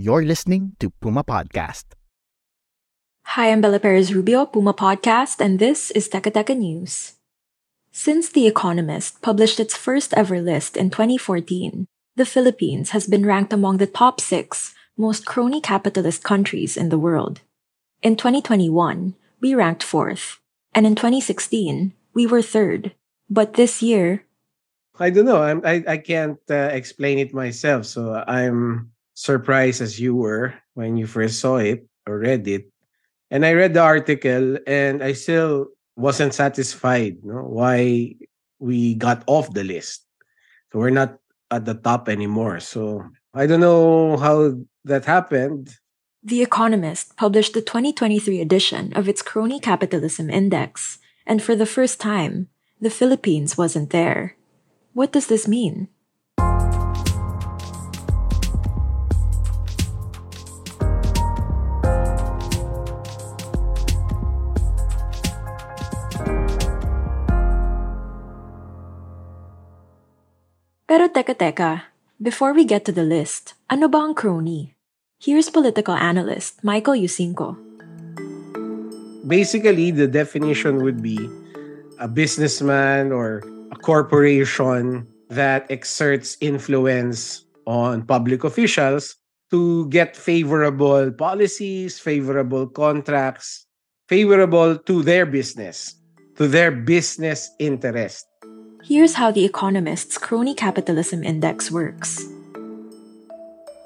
You're listening to Puma Podcast. Hi, I'm Bella Perez Rubio, Puma Podcast, and this is Teka Teka News. Since The Economist published its first ever list in 2014, the Philippines has been ranked among the top six most crony capitalist countries in the world. In 2021, we ranked fourth, and in 2016, we were third. But this year, I don't know. I'm, I I can't uh, explain it myself. So I'm surprised as you were when you first saw it or read it. And I read the article and I still wasn't satisfied no why we got off the list. So we're not at the top anymore. So I don't know how that happened. The Economist published the 2023 edition of its Crony Capitalism Index, and for the first time, the Philippines wasn't there. What does this mean? Pero teka teka, before we get to the list, ano ba ang crony? Here's political analyst Michael Yusingco. Basically, the definition would be a businessman or a corporation that exerts influence on public officials to get favorable policies, favorable contracts, favorable to their business, to their business interest. Here's how the Economist's Crony Capitalism Index works.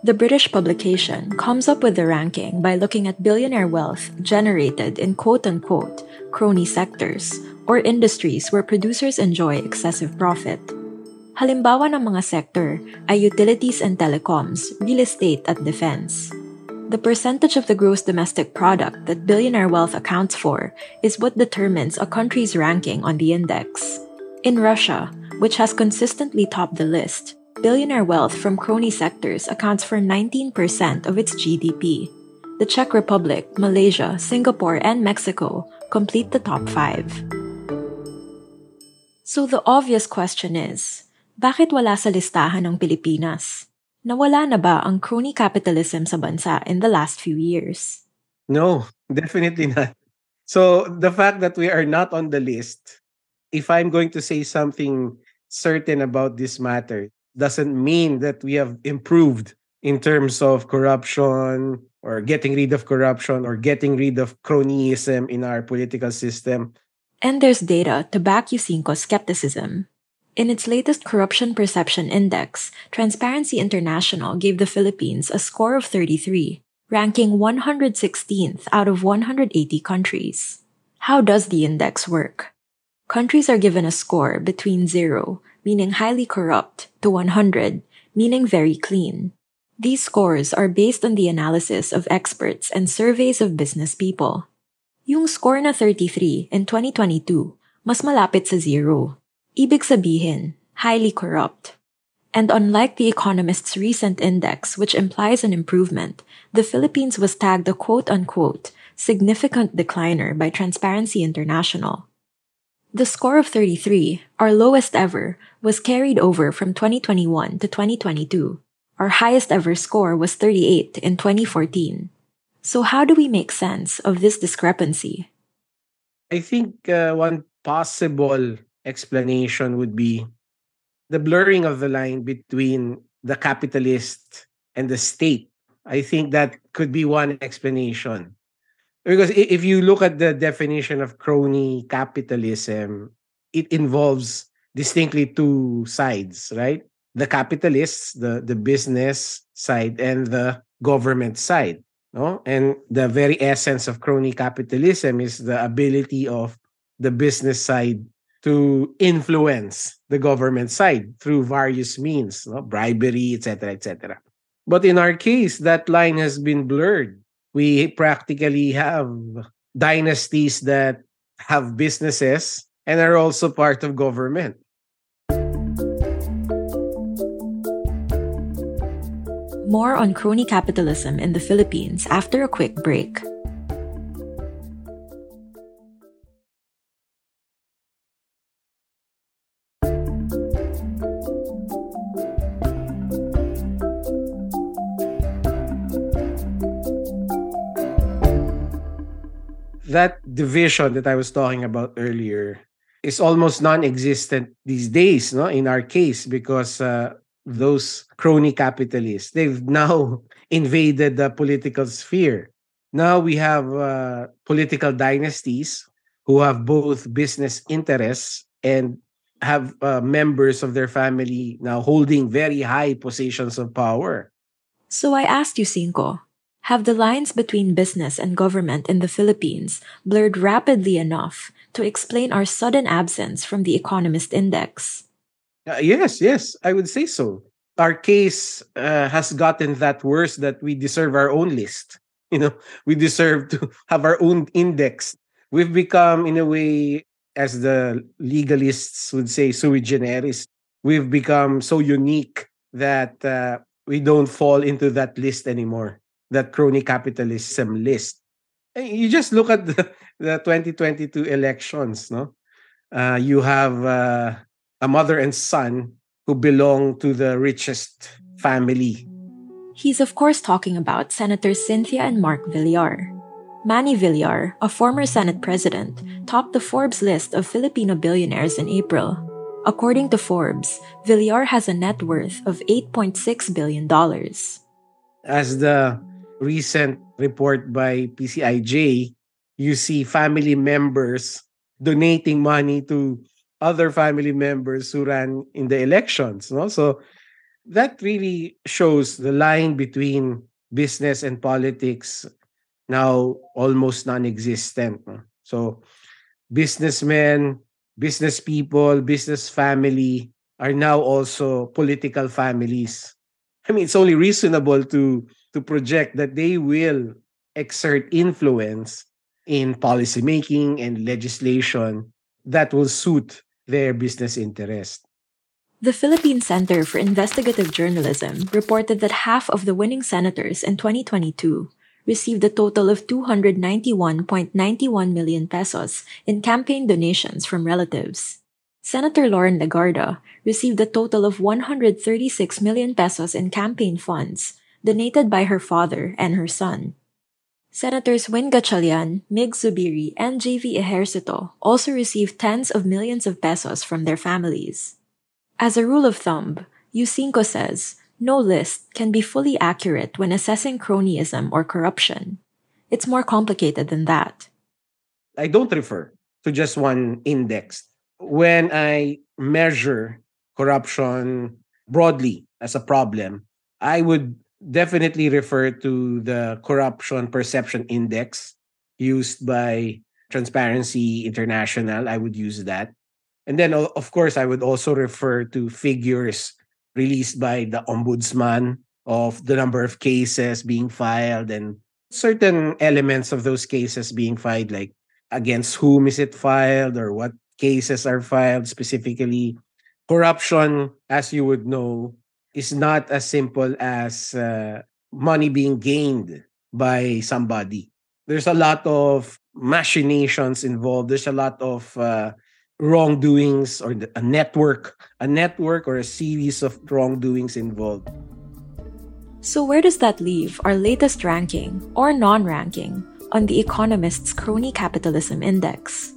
The British publication comes up with the ranking by looking at billionaire wealth generated in quote unquote crony sectors or industries where producers enjoy excessive profit. Halimbawa ng mga sector ay utilities and telecoms, real estate at defense. The percentage of the gross domestic product that billionaire wealth accounts for is what determines a country's ranking on the index. In Russia, which has consistently topped the list, billionaire wealth from crony sectors accounts for 19% of its GDP. The Czech Republic, Malaysia, Singapore, and Mexico complete the top five. So the obvious question is, bakit wala sa listahan ng Pilipinas? Nawala na ba ang crony capitalism sa bansa in the last few years? No, definitely not. So the fact that we are not on the list, if I'm going to say something certain about this matter, doesn't mean that we have improved in terms of corruption or getting rid of corruption or getting rid of cronyism in our political system. And there's data to back Yusingco's skepticism. In its latest Corruption Perception Index, Transparency International gave the Philippines a score of 33, ranking 116th out of 180 countries. How does the index work? Countries are given a score between 0, meaning highly corrupt, to 100, meaning very clean. These scores are based on the analysis of experts and surveys of business people. Yung score na 33 in 2022, mas malapit sa zero. Ibig sabihin, highly corrupt. And unlike the Economist's recent index, which implies an improvement, the Philippines was tagged a quote-unquote significant decliner by Transparency International. The score of 33, our lowest ever, was carried over from 2021 to 2022. Our highest ever score was 38 in 2014. So, how do we make sense of this discrepancy? I think uh, one possible explanation would be the blurring of the line between the capitalist and the state. I think that could be one explanation. Because if you look at the definition of crony capitalism, it involves distinctly two sides, right? The capitalists, the, the business side, and the government side. No? And the very essence of crony capitalism is the ability of the business side to influence the government side through various means, no? bribery, etc., etc. But in our case, that line has been blurred. We practically have dynasties that have businesses and are also part of government. More on crony capitalism in the Philippines after a quick break. Division that I was talking about earlier is almost non-existent these days, no? In our case, because uh, those crony capitalists they've now invaded the political sphere. Now we have uh, political dynasties who have both business interests and have uh, members of their family now holding very high positions of power. So I asked Yusingco, have the lines between business and government in the Philippines blurred rapidly enough to explain our sudden absence from the Economist Index? Uh, yes, yes, I would say so. Our case uh, has gotten that worse that we deserve our own list. You know, we deserve to have our own index. We've become, in a way, as the legalists would say, sui generis. We've become so unique that uh, we don't fall into that list anymore that crony capitalism list. You just look at the, the 2022 elections, no? Uh, you have uh, a mother and son who belong to the richest family. He's, of course, talking about Senators Cynthia and Mark Villar. Manny Villar, a former Senate president, topped the Forbes list of Filipino billionaires in April. According to Forbes, Villar has a net worth of $8.6 billion. As the recent report by PCIJ, you see family members donating money to other family members who ran in the elections. No? So that really shows the line between business and politics now almost non-existent. No? So businessmen, business people, business family are now also political families. I mean, it's only reasonable to to project that they will exert influence in policymaking and legislation that will suit their business interest. The Philippine Center for Investigative Journalism reported that half of the winning senators in 2022 received a total of 291.91 million pesos in campaign donations from relatives. Senator Loren Legarda received a total of 136 million pesos in campaign funds donated by her father and her son. Senators Win Gatchalian, Mig Zubiri, and JV Ejercito also received tens of millions of pesos from their families. As a rule of thumb, U5 says no list can be fully accurate when assessing cronyism or corruption. It's more complicated than that. I don't refer to just one index. When I measure corruption broadly as a problem, I would definitely refer to the corruption perception index used by Transparency International. I would use that. And then, of course, I would also refer to figures released by the ombudsman of the number of cases being filed and certain elements of those cases being filed, like against whom is it filed or what cases are filed specifically. Corruption, as you would know, is not as simple as uh, money being gained by somebody. There's a lot of machinations involved. There's a lot of uh, wrongdoings or a network, a network or a series of wrongdoings involved. So, where does that leave our latest ranking or non ranking on the Economist's Crony Capitalism Index?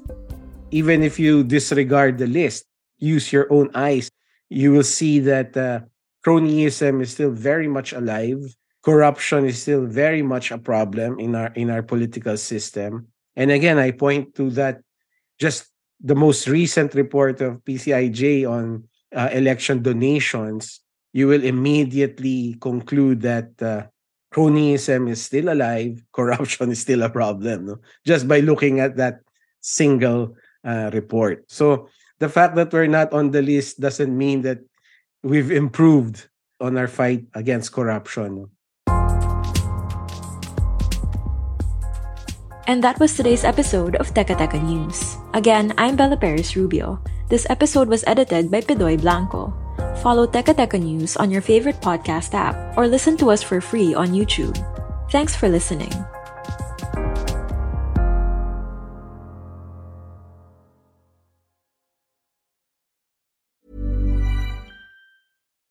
Even if you disregard the list, use your own eyes, you will see that uh, cronyism is still very much alive. Corruption is still very much a problem in our in our political system. And again, I point to that just the most recent report of PCIJ on uh, election donations. You will immediately conclude that uh, cronyism is still alive, corruption is still a problem, no? just by looking at that single uh, report. So the fact that we're not on the list doesn't mean that we've improved on our fight against corruption. And that was today's episode of Teka Teka News. Again, I'm Bella Perez Rubio. This episode was edited by Pidoy Blanco. Follow Teka Teka News on your favorite podcast app or listen to us for free on YouTube. Thanks for listening.